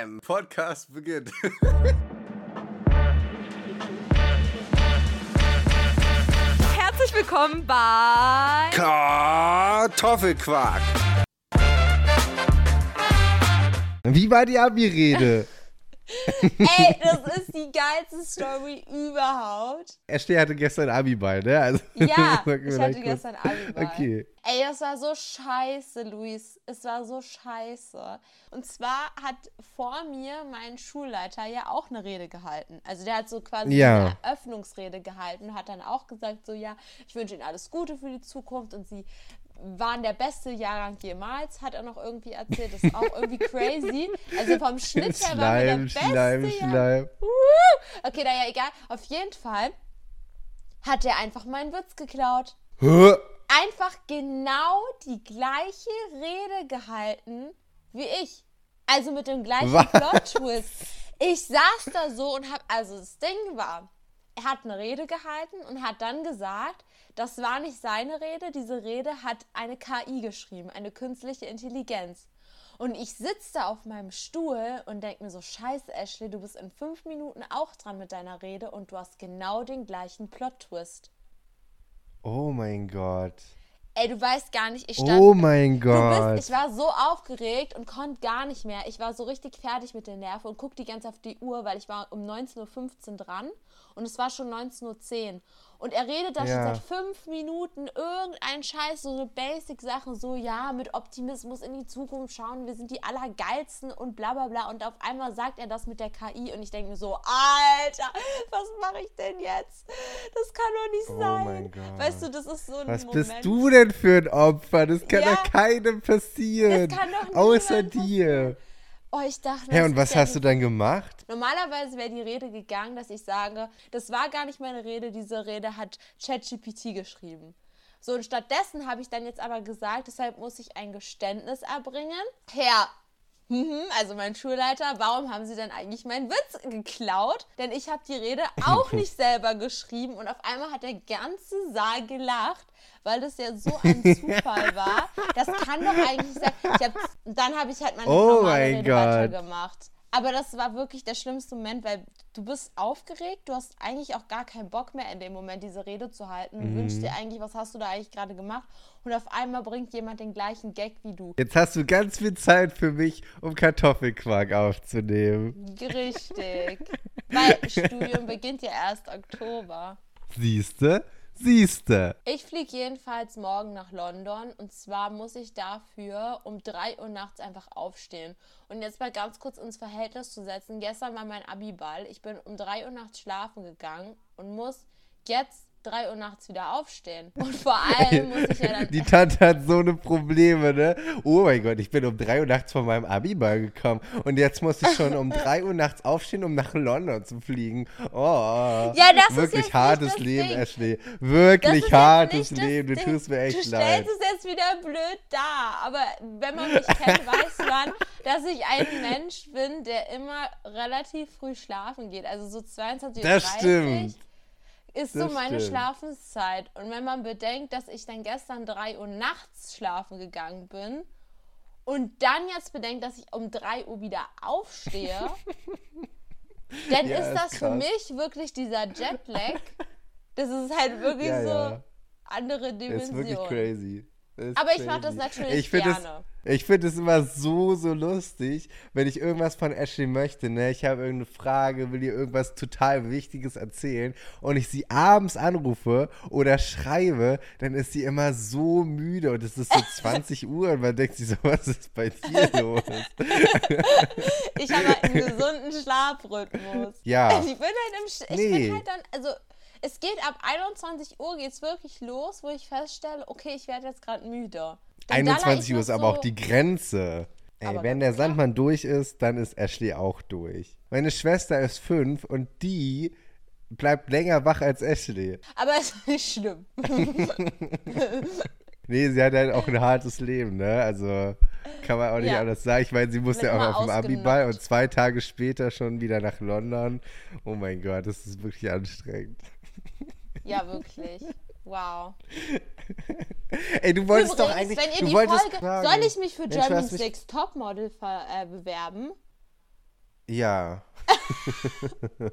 Bam! Podcast beginnt. Herzlich willkommen bei Kartoffelquark. Wie war die Abi-Rede? Ey, das ist die geilste Story überhaupt. Ashley hatte gestern Abi-Ball, ne? Also, Ja, ich hatte gestern Abi-Ball. Okay. Ey, das war so scheiße, Luis. Es war so scheiße. Und zwar hat vor mir mein Schulleiter ja auch eine Rede gehalten. Also der hat so quasi Ja. eine Eröffnungsrede gehalten und hat dann auch gesagt, so ja, ich wünsche Ihnen alles Gute für die Zukunft und Sie waren der beste Jahrgang jemals, hat er noch irgendwie erzählt. Das ist auch irgendwie crazy. Also vom Schnitt her wir der beste Schleim. Schleim. Okay, naja, egal. Auf jeden Fall hat er einfach meinen Witz geklaut. Einfach genau die gleiche Rede gehalten wie ich. Also mit dem gleichen? Plot-Twist. Ich saß da so und hab, also das Ding war, er hat eine Rede gehalten und hat dann gesagt, das war nicht seine Rede, diese Rede hat eine KI geschrieben, eine künstliche Intelligenz. Und ich sitze da auf meinem Stuhl und denke mir so, scheiße Ashley, du bist in fünf Minuten auch dran mit deiner Rede und du hast genau den gleichen Plot-Twist. Oh mein Gott. Ey, du weißt gar nicht, ich stand. Oh mein Gott. bist, ich war so aufgeregt und konnte gar nicht mehr. Ich war so richtig fertig mit den Nerven und guck die ganze auf die Uhr, weil ich war um 19.15 Uhr dran und es war schon 19.10 Uhr. Und er redet da Ja. schon seit fünf Minuten irgendein Scheiß, so eine Basic-Sachen, so ja, mit Optimismus in die Zukunft schauen, wir sind die Allergeilsten und bla bla bla. Und auf einmal sagt er das mit der KI und ich denke mir so, Alter, was mache ich denn jetzt? Das kann doch nicht Oh sein. mein Gott. Weißt du, das ist so ein Was Moment. bist du denn für ein Opfer? Das kann Ja. doch keinem passieren. Das kann doch Außer dir. Oh, ich dachte, Hä, das und was ja hast du dann gemacht? Normalerweise wäre die Rede gegangen, dass ich sage, das war gar nicht meine Rede, diese Rede hat ChatGPT geschrieben. So, und stattdessen habe ich dann jetzt aber gesagt, deshalb muss ich ein Geständnis erbringen. Herr, mhm, also mein Schulleiter, warum haben Sie denn eigentlich meinen Witz geklaut? Denn ich habe die Rede auch nicht selber geschrieben und auf einmal hat der ganze Saal gelacht, weil das ja so ein Zufall war. Das kann doch eigentlich sein. Hab, dann habe ich halt meine Oh normale mein Rede Gott. weitergemacht. Aber das war wirklich der schlimmste Moment, weil du bist aufgeregt, du hast eigentlich auch gar keinen Bock mehr in dem Moment diese Rede zu halten. Du Mhm. wünschst dir eigentlich, was hast du da eigentlich gerade gemacht? Und auf einmal bringt jemand den gleichen Gag wie du. Jetzt hast du ganz viel Zeit für mich, um Kartoffelquark aufzunehmen. Richtig. weil Studium beginnt ja erst Oktober. Siehste? Siehste. Ich fliege jedenfalls morgen nach London und zwar muss ich dafür um 3 Uhr nachts einfach aufstehen. Und jetzt mal ganz kurz ins Verhältnis zu setzen. Gestern war mein Abiball. Ich bin um 3 Uhr nachts schlafen gegangen und muss jetzt 3 Uhr nachts wieder aufstehen. Und vor allem muss ich ja dann. Die Tante hat so eine Probleme, ne? Oh mein Gott, ich bin um 3 Uhr nachts von meinem Abiball gekommen und jetzt muss ich schon um 3 Uhr nachts aufstehen, um nach London zu fliegen. Oh, Ja, das ist wirklich jetzt hartes Leben, Ding. Ashley. Wirklich ist hartes Leben. Du Ding. tust mir echt du leid. stellst es jetzt wieder blöd dar. Aber wenn man mich kennt, weiß man, dass ich ein Mensch bin, der immer relativ früh schlafen geht. Also so 22 Uhr. Das stimmt. Ist so Das meine stimmt. Schlafenszeit. Und wenn man bedenkt, dass ich dann gestern 3 Uhr nachts schlafen gegangen bin und dann jetzt bedenkt, dass ich um 3 Uhr wieder aufstehe, dann Ja, ist ist das für krass. mich wirklich dieser Jetlag. Das ist halt wirklich Ja, so ja. andere Das ist wirklich Dimension. crazy. Ist Aber ich mach das natürlich ich gerne. Ich finde es immer so, so lustig, wenn ich irgendwas von Ashley möchte, ne? Ich habe irgendeine Frage, will ihr irgendwas total Wichtiges erzählen und ich sie abends anrufe oder schreibe, dann ist sie immer so müde und es ist so 20 Uhr und man denkt sich so, was ist bei dir los? Ich habe halt einen gesunden Schlafrhythmus. Ja. Ich bin halt im Sch ich Nee. bin halt dann, also es geht ab 21 Uhr geht's wirklich los, wo ich feststelle, okay, ich werde jetzt gerade müde. Daller 21 ich Uhr ist aber auch so- die Grenze. Ey, Aber wenn der ganz klar. Sandmann durch ist, dann ist Ashley auch durch. Meine Schwester ist fünf und die bleibt länger wach als Ashley. Aber es ist nicht schlimm. Nee, sie hat halt auch ein hartes Leben, ne? Also kann man auch nicht Ja. anders sagen. Ich meine, sie musste ja auch auf dem Abiball und zwei Tage später schon wieder nach London. Oh mein Gott, das ist wirklich anstrengend. Ja, wirklich. Wow. Ey, du wolltest Übrigens, doch eigentlich. wenn ihr die Folge. fragen. Soll ich mich für Mensch, German Six Topmodel äh, bewerben? Ja.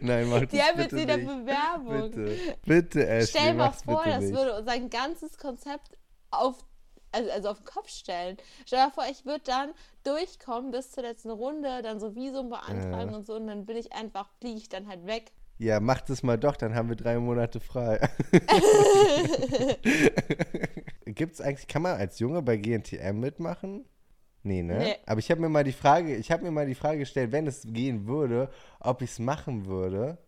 Nein, mach das jetzt bitte wieder nicht. Bewerbung. Bitte, bitte, Ashley, Stell mal vor, das nicht. würde unser ganzes Konzept auf, also, also auf den Kopf stellen. Stell dir mal vor, ich würde dann durchkommen bis zur letzten Runde, dann so Visum beantragen Ja. und so und dann bin ich einfach, fliege ich dann halt weg. Ja, mach das mal doch, dann haben wir drei Monate frei. Gibt's eigentlich, kann man als Junge bei GNTM mitmachen? Nee, ne? Nee. Aber ich habe mir mal die Frage, ich habe mir mal die Frage gestellt, wenn es gehen würde, ob ich es machen würde.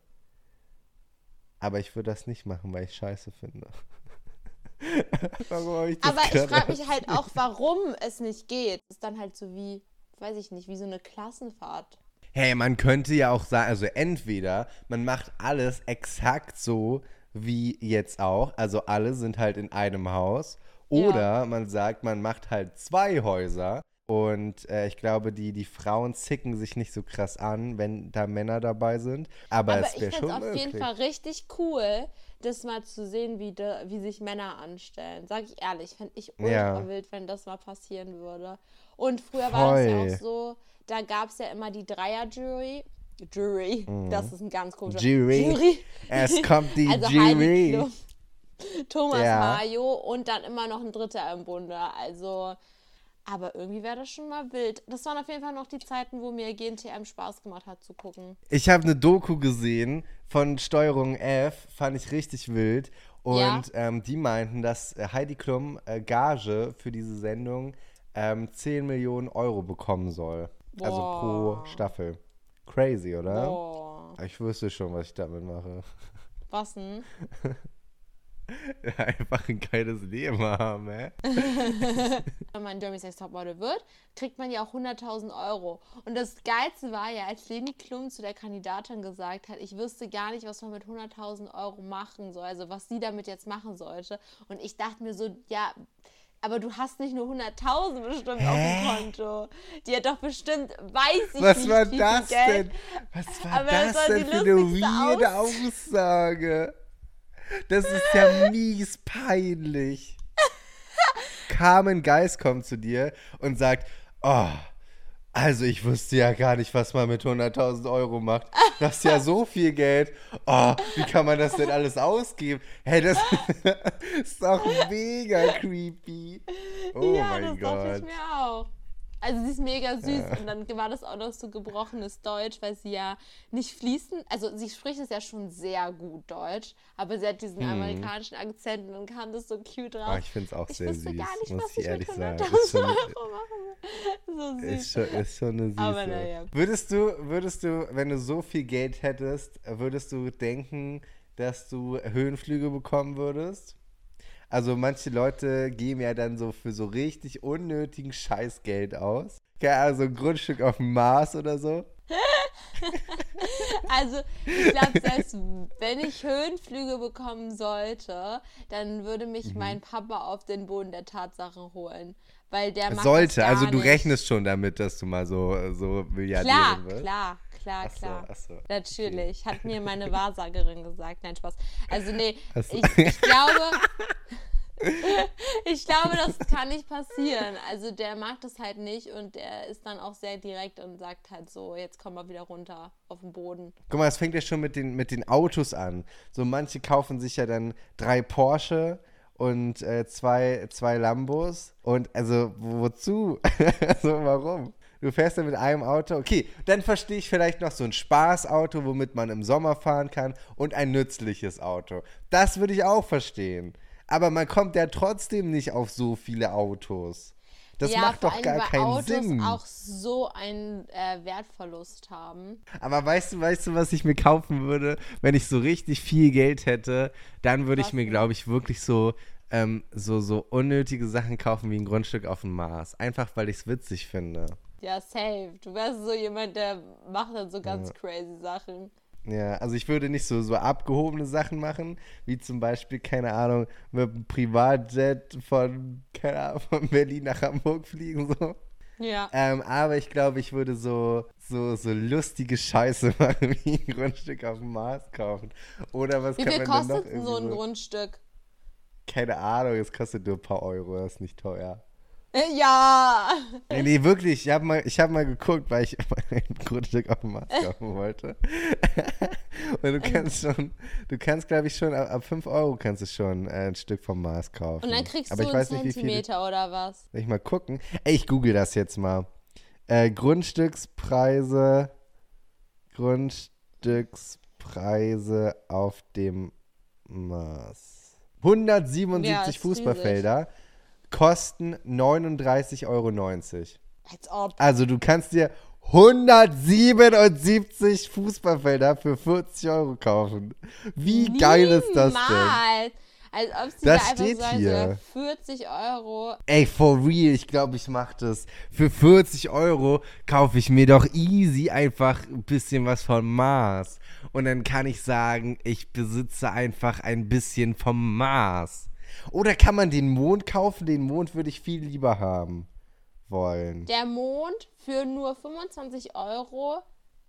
Aber ich würde das nicht machen, weil ich scheiße finde. Warum ich das Aber ich frage mich halt auch, warum es nicht geht. ist dann halt so wie, weiß ich nicht, wie so eine Klassenfahrt. Hey, man könnte ja auch sagen, also entweder man macht alles exakt so wie jetzt auch, also alle sind halt in einem Haus, oder man sagt, man macht halt zwei Häuser und äh, ich glaube, die, die Frauen zicken sich nicht so krass an, wenn da Männer dabei sind, aber, Aber es wäre schon es auf möglich. jeden Fall richtig cool, das mal zu sehen, wie, de, wie sich Männer anstellen. Sag ich ehrlich, fände ich ultra Ja. wild, wenn das mal passieren würde. Und früher war das ja Voll. auch so, da gab es ja immer die Dreier-Jury. Jury, das ist ein ganz komischer Mhm. Jury. Jury. Es kommt die also Jury. Heidi Thomas Ja. Mario und dann immer noch ein Dritter im Bunde. Also, aber irgendwie wäre das schon mal wild. Das waren auf jeden Fall noch die Zeiten, wo mir GNTM Spaß gemacht hat zu gucken. Ich habe eine Doku gesehen von Steuerung F, fand ich richtig wild. Und Ja. ähm, die meinten, dass äh, Heidi Klum äh, Gage für diese Sendung ähm, 10 Millionen Euro bekommen soll. Also pro Boah. Staffel. Crazy, oder? Boah. Ich wüsste schon, was ich damit mache. Was denn? Einfach ein geiles Leben haben, hä? Wenn man Jeremy's Next Topmodel wird, kriegt man ja auch 100.000 Euro. Und das Geilste war ja, als Leni Klum zu der Kandidatin gesagt hat, ich wüsste gar nicht, was man mit 100.000 Euro machen soll, also was sie damit jetzt machen sollte. Und ich dachte mir so, ja, aber du hast nicht nur 100.000 bestimmt auf dem Konto. Die hat doch bestimmt, weiß ich Was nicht, war viel das Geld. denn? Was war Aber das das war denn die für eine weirde Aussage? Das ist ja mies peinlich. Carmen Geist kommt zu dir und sagt, oh, also ich wusste ja gar nicht, was man mit 100.000 Euro macht. Das ist ja so viel Geld. Oh, wie kann man das denn alles ausgeben? Hey, das ist doch mega creepy. Oh ja, mein das dachte ich Gott. mir auch. Also sie ist mega süß und dann war das auch noch so gebrochenes Deutsch, weil sie ja nicht fließend, also sie spricht es ja schon sehr gut Deutsch, aber sie hat diesen amerikanischen Akzent und dann kam das so cute raus. Ah, Hm. ich finde es auch ich sehr süß, gar nicht, muss was ich ich ehrlich mit sagen. 100.000 Ist schon, Euro. So süß. Ist schon, ist schon eine süße. Aber naja. Würdest du, würdest du, wenn du so viel Geld hättest, würdest du denken, dass du Höhenflüge bekommen würdest? Also manche Leute geben ja dann so für so richtig unnötigen Scheißgeld aus. Keine Ahnung, so ein Grundstück auf dem Mars oder so. Also, ich glaube, selbst wenn ich Höhenflüge bekommen sollte, dann würde mich Mhm. mein Papa auf den Boden der Tatsachen holen. Weil der mag Sollte, das also du nicht. rechnest schon damit, dass du mal so, so Milliardärin Klar, wirst. klar, klar, Ach so, klar. ach so, Natürlich. Hat mir meine Wahrsagerin gesagt. Nein, Spaß. Also, nee, so. ich, ich glaube. ich glaube, das kann nicht passieren. Also, der mag das halt nicht und der ist dann auch sehr direkt und sagt halt so: Jetzt komm mal wieder runter auf den Boden. Guck mal, es fängt ja schon mit den, mit den Autos an. So manche kaufen sich ja dann drei Porsche und äh, zwei, zwei Lambos. Und also, wo- wozu? also, warum? Du fährst dann mit einem Auto. Okay, dann verstehe ich vielleicht noch so ein Spaßauto, womit man im Sommer fahren kann und ein nützliches Auto. Das würde ich auch verstehen. Aber man kommt ja trotzdem nicht auf so viele Autos. Das ja, macht doch gar keinen Autos Sinn. auch so einen äh, Wertverlust haben. Aber weißt du, weißt du, was ich mir kaufen würde, wenn ich so richtig viel Geld hätte? Dann würde ich mir, glaube ich, wirklich so, ähm, so, so unnötige Sachen kaufen wie ein Grundstück auf dem Mars. Einfach, weil ich es witzig finde. Ja, safe. Du wärst so jemand, der macht dann so ganz crazy Sachen. Ja, also ich würde nicht so, so abgehobene Sachen machen, wie zum Beispiel, keine Ahnung, mit einem Privatjet von, keine Ahnung, von Berlin nach Hamburg fliegen, so. Ja. Ähm, aber ich glaube, ich würde so, so, so lustige Scheiße machen, wie ein Grundstück auf dem Mars kaufen. Oder was Wie kann viel man denn noch kostet denn so ein Grundstück? Keine Ahnung, es kostet nur ein paar Euro, das ist nicht teuer. Ja. Nee, nee, wirklich. Ich habe mal, ich hab mal geguckt, weil ich ein Grundstück auf dem Mars kaufen wollte. Und du kannst schon, du kannst, glaube ich, schon, ab, ab 5 Euro kannst du schon äh, ein Stück vom Mars kaufen. Und dann kriegst Aber du ich einen weiß nicht, wie viele. Zentimeter oder was? Soll ich mal gucken? Ey, ich google das jetzt mal. Äh, Grundstückspreise, Grundstückspreise auf dem Mars. 177 Ja, Fußballfelder kosten 39,90 Euro. Als ob. Also du kannst dir 177 Fußballfelder für 40 Euro kaufen. Wie geil ist das denn? Niemals. Als ob sie Das da steht sagen, hier. so, 40 Euro. Ey, for real, ich glaube, ich mach das. Für 40 Euro kaufe ich mir doch easy einfach ein bisschen was von Mars. Und dann kann ich sagen, ich besitze einfach ein bisschen vom Mars. Oder kann man den Mond kaufen? Den Mond würde ich viel lieber haben wollen. Der Mond für nur 25 Euro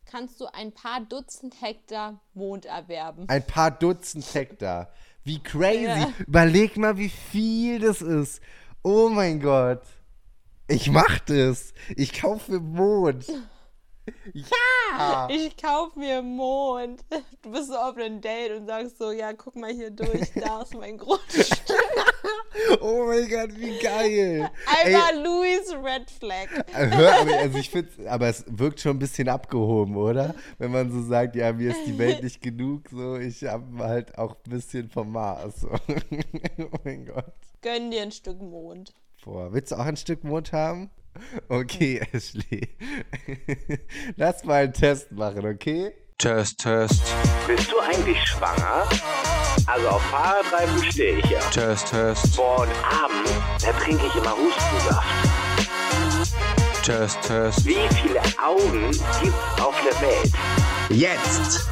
kannst du ein paar Dutzend Hektar Mond erwerben. Ein paar Dutzend Hektar. Wie crazy. Ja. Überleg mal, wie viel das ist. Oh mein Gott. Ich mach das. Ich kaufe Mond. Ja. Ich kauf mir Mond. Du bist so auf einem Date und sagst so, ja, guck mal hier durch, da ist mein Grundstück. Oh mein Gott, wie geil. Einmal Louis Red Flag. Hör, aber, also ich finde, aber es wirkt schon ein bisschen abgehoben, oder? Wenn man so sagt, ja, mir ist die Welt nicht genug, so, ich habe halt auch ein bisschen vom Mars. So. oh mein Gott. Gönn dir ein Stück Mond. Boah, willst du auch ein Stück Mond haben? Okay, Ashley. Lass mal einen Test machen, okay? Test, Test, Bist du eigentlich schwanger? Also auf Fahrradreifen stehe ich ja. Test, Test, Boah, und abends, da trinke ich immer Hustensaft. Test, Test, Wie viele Augen gibt's auf der Welt? Jetzt!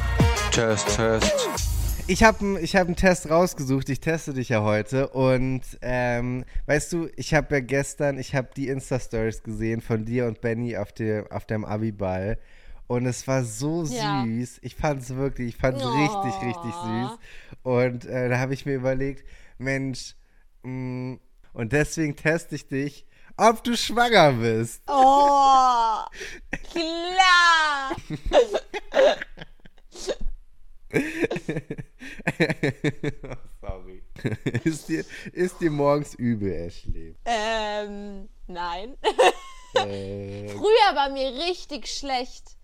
Test, Test. Ich habe ich hab einen Test rausgesucht. Ich teste dich ja heute. Und ähm, weißt du, ich habe ja gestern, ich habe die Insta-Stories gesehen von dir und Benny auf, dem auf deinem Abi-Ball. Und es war so Ja. süß. Ich fand es wirklich, ich fand es Oh. richtig, richtig süß. Und äh, da habe ich mir überlegt, Mensch, mh, und deswegen teste ich dich, ob du schwanger bist. Oh, klar. Sorry. ist, dir, ist dir morgens übel, Ashley? Ähm, nein. Äh, Früher war mir richtig schlecht.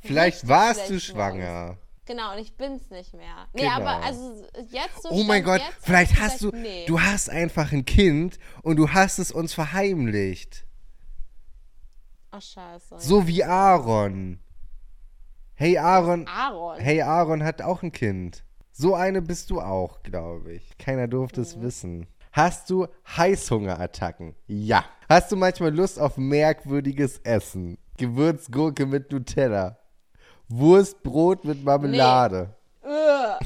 vielleicht Richtig warst du schlecht schwanger. Genau, und ich bin's nicht mehr. Nee, Genau. aber also jetzt so Oh mein Gott, jetzt, vielleicht hast du, nee. du hast einfach ein Kind und du hast es uns verheimlicht. Ach, scheiße. So wie Aaron. Hey Aaron, Aaron. hey Aaron hat auch ein Kind. So eine bist du auch, glaube ich. Keiner durfte es wissen. Hast du Heißhungerattacken? Ja. Hast du manchmal Lust auf merkwürdiges Essen? Gewürzgurke mit Nutella. Wurstbrot mit Marmelade. Ugh.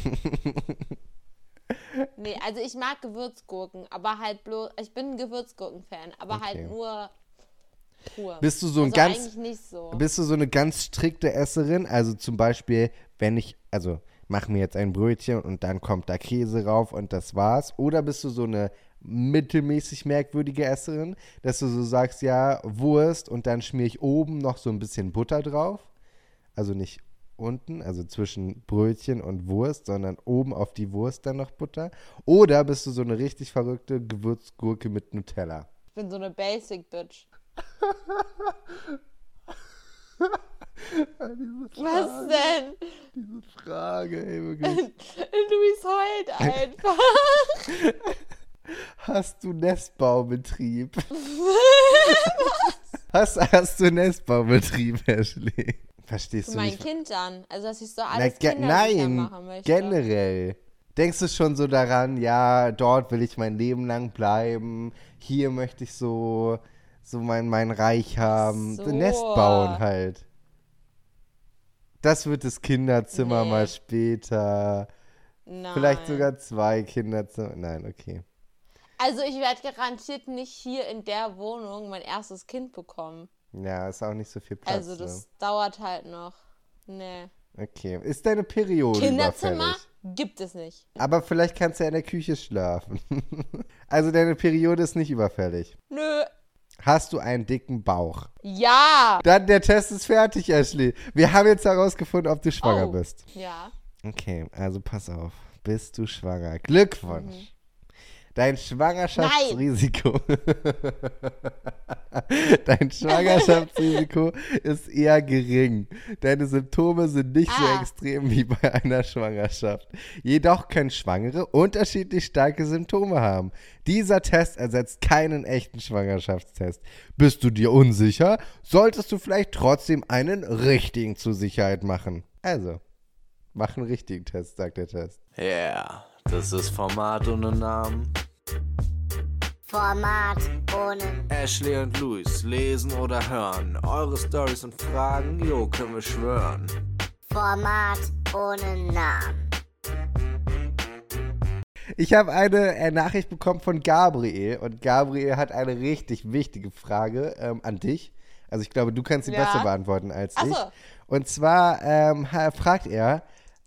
nee, also ich mag Gewürzgurken, aber halt bloß, ich bin ein Gewürzgurken-Fan, aber Okay. halt nur pur. Bist du so ein also ganz so. Bist du so eine ganz strikte Esserin? Also zum Beispiel, wenn ich, also mach mir jetzt ein Brötchen und dann kommt da Käse rauf und das war's. Oder bist du so eine mittelmäßig merkwürdige Esserin, dass du so sagst, ja, Wurst und dann schmier ich oben noch so ein bisschen Butter drauf? Also nicht unten, also zwischen Brötchen und Wurst, sondern oben auf die Wurst dann noch Butter? Oder bist du so eine richtig verrückte Gewürzgurke mit Nutella? Ich bin so eine Basic Bitch. Was denn? Diese Frage, ey, wirklich. Luis heult einfach. Hast du Nestbaubetrieb? hast, hast du Nestbaubetrieb, Ashley? Verstehst du mein nicht? Kind dann. Also, dass ich so Na, alles ge kindersicher nein, machen möchte. generell. Denkst du schon so daran, ja, dort will ich mein Leben lang bleiben, hier möchte ich so, so mein, mein Reich haben, so. Nest bauen halt. Das wird das Kinderzimmer Nee. mal später. Nein. Vielleicht sogar zwei Kinderzimmer. Nein, okay. Also, ich werde garantiert nicht hier in der Wohnung mein erstes Kind bekommen. Ja, ist auch nicht so viel Platz. Also, das dauert halt noch. Nee. ne? Okay. Ist deine Periode Kinderzimmer überfällig? gibt es nicht. Aber vielleicht kannst du ja in der Küche schlafen. also deine Periode ist nicht überfällig. Nö. Hast du einen dicken Bauch? Ja. Dann der Test ist fertig, Ashley. Wir haben jetzt herausgefunden, ob du schwanger Oh. bist. Ja. Okay, also pass auf. Bist du schwanger? Glückwunsch. Mhm. Dein Schwangerschaftsrisiko. Dein Schwangerschaftsrisiko ist eher gering. Deine Symptome sind nicht so Ah. extrem wie bei einer Schwangerschaft. Jedoch können Schwangere unterschiedlich starke Symptome haben. Dieser Test ersetzt keinen echten Schwangerschaftstest. Bist du dir unsicher, solltest du vielleicht trotzdem einen richtigen zur Sicherheit machen. Also, mach einen richtigen Test, sagt der Test. Yeah, das ist Format ohne Namen. Format ohne Ashley und Luis lesen oder hören. Eure Stories und Fragen, jo, können wir schwören. Format ohne Namen. Ich habe eine äh, Nachricht bekommen von Gabriel und Gabriel hat eine richtig wichtige Frage ähm, an dich. Also ich glaube, du kannst sie Ja. besser beantworten als Ach ich. so. Und zwar ähm, fragt er,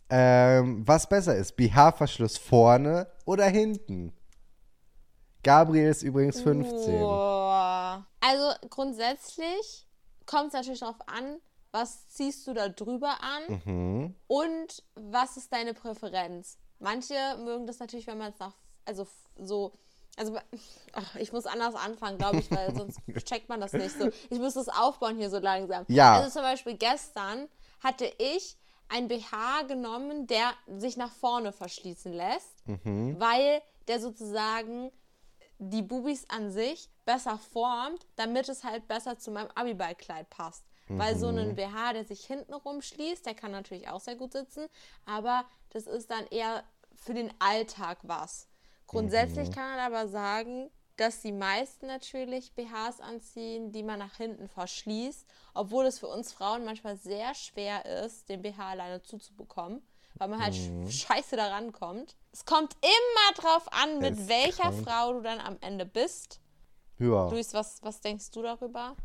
ähm, was besser ist, BH-Verschluss vorne oder hinten? Gabriel ist übrigens 15. Boah. Also grundsätzlich kommt es natürlich darauf an, was ziehst du da drüber an Mhm. und was ist deine Präferenz. Manche mögen das natürlich, wenn man es nach, also so, also ach, ich muss anders anfangen, glaube ich, weil sonst checkt man das nicht so. Ich muss das aufbauen hier so langsam. Ja. Also zum Beispiel gestern hatte ich ein BH genommen, der sich nach vorne verschließen lässt, Mhm. weil der sozusagen die Bubis an sich besser formt, damit es halt besser zu meinem Abiballkleid passt. Weil so ein BH, der sich hinten rumschließt, der kann natürlich auch sehr gut sitzen, aber das ist dann eher für den Alltag was. Grundsätzlich kann man aber sagen, dass die meisten natürlich BHs anziehen, die man nach hinten verschließt, obwohl es für uns Frauen manchmal sehr schwer ist, den BH alleine zuzubekommen, weil man halt sch- scheiße da rankommt. Es kommt immer drauf an, mit Es welcher kommt- Frau du dann am Ende bist. Ja. Luis, was, was denkst du darüber?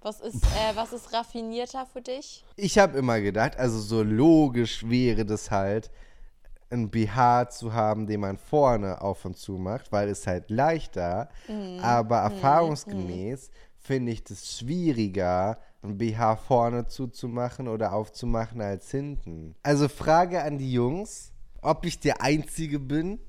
Was ist, äh, was ist raffinierter für dich? Ich habe immer gedacht, also so logisch wäre das halt, ein BH zu haben, den man vorne auf und zu macht, weil es halt leichter. Aber erfahrungsgemäß finde ich das schwieriger, ein BH vorne zuzumachen oder aufzumachen als hinten. Also Frage an die Jungs, ob ich der Einzige bin,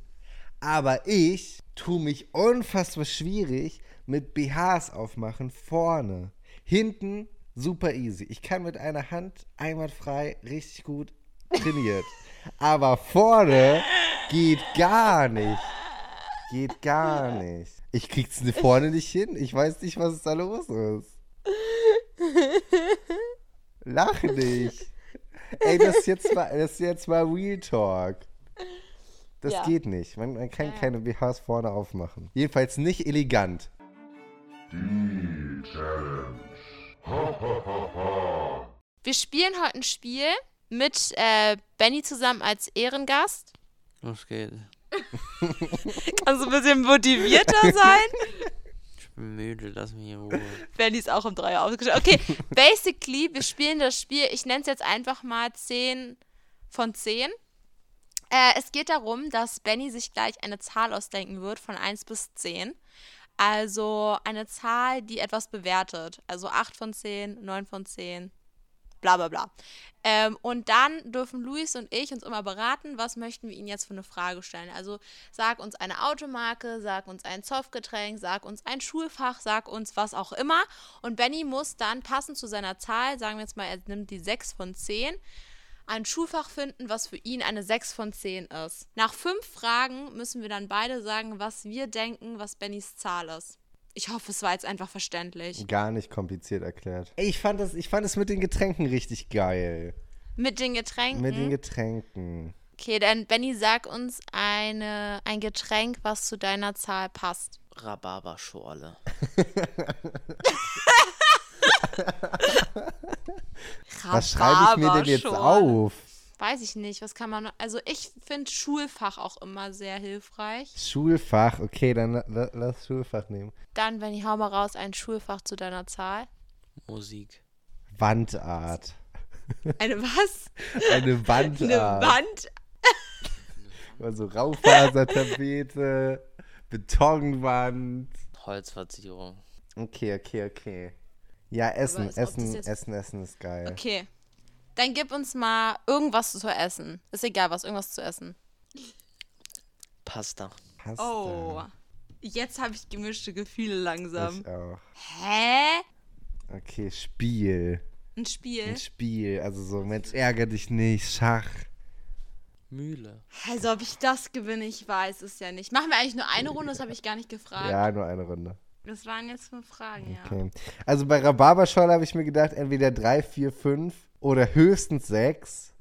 aber ich tue mich unfassbar schwierig mit BHs aufmachen vorne. Hinten super easy. Ich kann mit einer Hand einwandfrei richtig gut trainiert. Aber vorne geht gar nicht. Geht gar nicht. Ich krieg's ne- vorne nicht hin. Ich weiß nicht, was da los ist. Lach nicht. Ey, das ist jetzt mal, das ist jetzt mal Real Talk. Das Ja. geht nicht. Man, man kann Ja, ja. keine BHs vorne aufmachen. Jedenfalls nicht elegant. Wir spielen heute ein Spiel mit äh, Benny zusammen als Ehrengast. Los geht's. Kannst du ein bisschen motivierter sein? Bin müde, lass mich in Ruhe. Benny ist auch um drei Uhr aufgestellt. Okay, basically, wir spielen das Spiel, ich nenne es jetzt einfach mal 10 von 10. Äh, es geht darum, dass Benny sich gleich eine Zahl ausdenken wird von 1 bis 10. Also eine Zahl, die etwas bewertet. Also 8 von 10, 9 von 10, bla bla bla. Ähm, und dann dürfen Luis und ich uns immer beraten, was möchten wir ihnen jetzt für eine Frage stellen. Also sag uns eine Automarke, sag uns ein Softgetränk, sag uns ein Schulfach, sag uns was auch immer. Und Benny muss dann passend zu seiner Zahl, sagen wir jetzt mal, er nimmt die 6 von 10, ein Schulfach finden, was für ihn eine 6 von 10 ist. Nach fünf Fragen müssen wir dann beide sagen, was wir denken, was Bennys Zahl ist. Ich hoffe, es war jetzt einfach verständlich. Gar nicht kompliziert erklärt. Ey, ich fand das, ich fand das mit den Getränken richtig geil. Mit den Getränken. Mit den Getränken. Okay, dann Benny, sag uns eine, ein Getränk, was zu deiner Zahl passt. Rhabarberschorle. Was schreibe ich mir denn jetzt auf? Weiß ich nicht, was kann man also ich finde Schulfach auch immer sehr hilfreich. Schulfach, okay, dann la- la- lass Schulfach nehmen. Dann, Benny, hau mal raus, ein Schulfach zu deiner Zahl. Musik. Wandart. Eine was? Eine Wandart. Eine Wand? Also Raufasertapete, Betonwand. Holzverzierung. Okay, okay, okay. Ja, Essen, Essen, Essen, Essen ist geil. Okay. Dann gib uns mal irgendwas zu essen. Ist egal was, irgendwas zu essen. Pasta. Pasta. Oh. Jetzt habe ich gemischte Gefühle langsam. Ich auch. Hä? Okay, Spiel. Ein Spiel? Ein Spiel. Also so, Mensch, ärger dich nicht. Schach. Mühle. Also ob ich das gewinne, ich weiß es ja nicht. Machen wir eigentlich nur eine Runde? Das habe ich gar nicht gefragt. Ja, nur eine Runde. Das waren jetzt nur Fragen, ja. Okay. Also bei Rhabarberschorle habe ich mir gedacht, entweder 3, 4, 5 oder höchstens 6.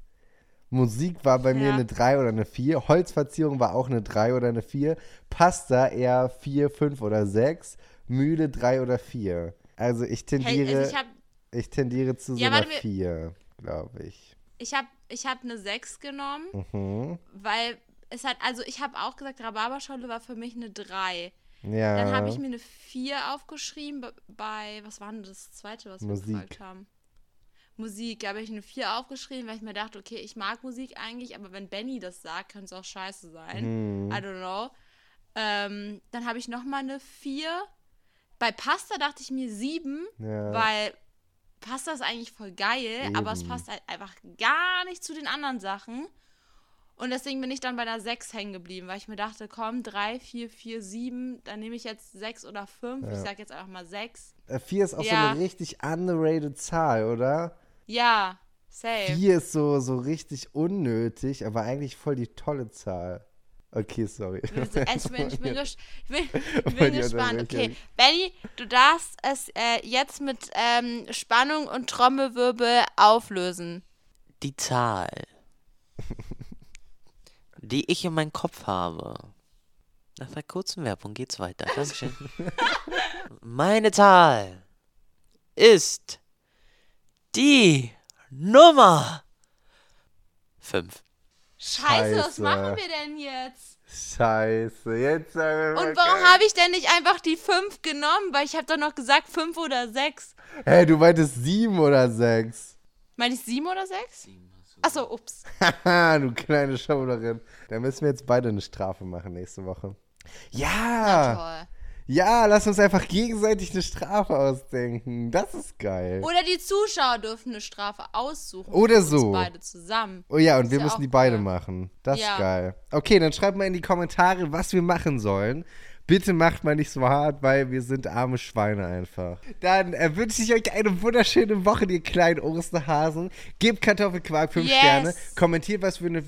Musik war bei mir Ja. eine 3 oder eine 4. Holzverzierung war auch eine 3 oder eine 4. Pasta eher 4, 5 oder 6. Mühle 3 oder 4. Also ich Hey, tendiere, also ich habe ich tendiere zu so Ja, einer warte, wir- 4, glaube ich. ich hab, ich hab eine 6 genommen, Mhm. weil es hat, also ich habe auch gesagt, Rhabarberscholle war für mich eine 3. Ja. Dann habe ich mir eine 4 aufgeschrieben be- bei, was war denn das zweite, was wir Musik. gefragt haben? Musik, da habe ich eine 4 aufgeschrieben, weil ich mir dachte, okay, ich mag Musik eigentlich, aber wenn Benny das sagt, könnte es auch scheiße sein. Mhm. I don't know. Ähm, dann habe ich nochmal eine 4. Bei Pasta dachte ich mir 7, Ja. weil Pasta ist eigentlich voll geil, aber es Eben. passt halt einfach gar nicht zu den anderen Sachen. Und deswegen bin ich dann bei der 6 hängen geblieben, weil ich mir dachte, komm, 3, 4, 4, 7, dann nehme ich jetzt 6 oder 5. Ich sag jetzt einfach mal 6. 4 ist auch so Ja. eine richtig underrated Zahl, oder? Ja, safe. 4 ist so, so richtig unnötig, aber eigentlich voll die tolle Zahl. Okay, sorry. Ich bin, ich bin, ich bin, ich bin gespannt. Okay. Benny, du darfst es äh, jetzt mit ähm, Spannung und Trommelwirbel auflösen. Die Zahl, die ich in meinem Kopf habe. Nach der kurzen Werbung geht's weiter. Dankeschön. Meine Zahl ist die Nummer 5. Scheiße, was machen wir denn jetzt? Scheiße, jetzt sagen wir Und warum habe ich denn nicht einfach die 5 genommen? Weil ich habe doch noch gesagt 5 oder 6. Hey, du meintest 7 oder 6? Meine ich 7 oder 6? Achso, ups. Haha, du kleine Schauderin. Da müssen wir jetzt beide eine Strafe machen nächste Woche. Ja, Toll. Ja, lass uns einfach gegenseitig eine Strafe ausdenken. Das ist geil. Oder die Zuschauer dürfen eine Strafe aussuchen. Oder so. Beide zusammen. Oh ja, und Ist wir ja müssen die beide cool. machen. Das Ja. ist geil. Okay, dann schreibt mal in die Kommentare, was wir machen sollen. Bitte macht mal nicht so hart, weil wir sind arme Schweine einfach. Dann äh, wünsche ich euch eine wunderschöne Woche, ihr kleinen Osterhasen. Gebt Kartoffelquark 5 Yes. Sterne. Kommentiert, was für eine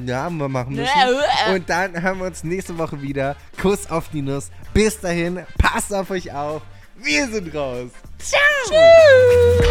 Namen wir machen müssen. Und dann hören wir uns nächste Woche wieder. Kuss auf die Nuss. Bis dahin, passt auf euch auf. Wir sind raus. Ciao. Tschüss.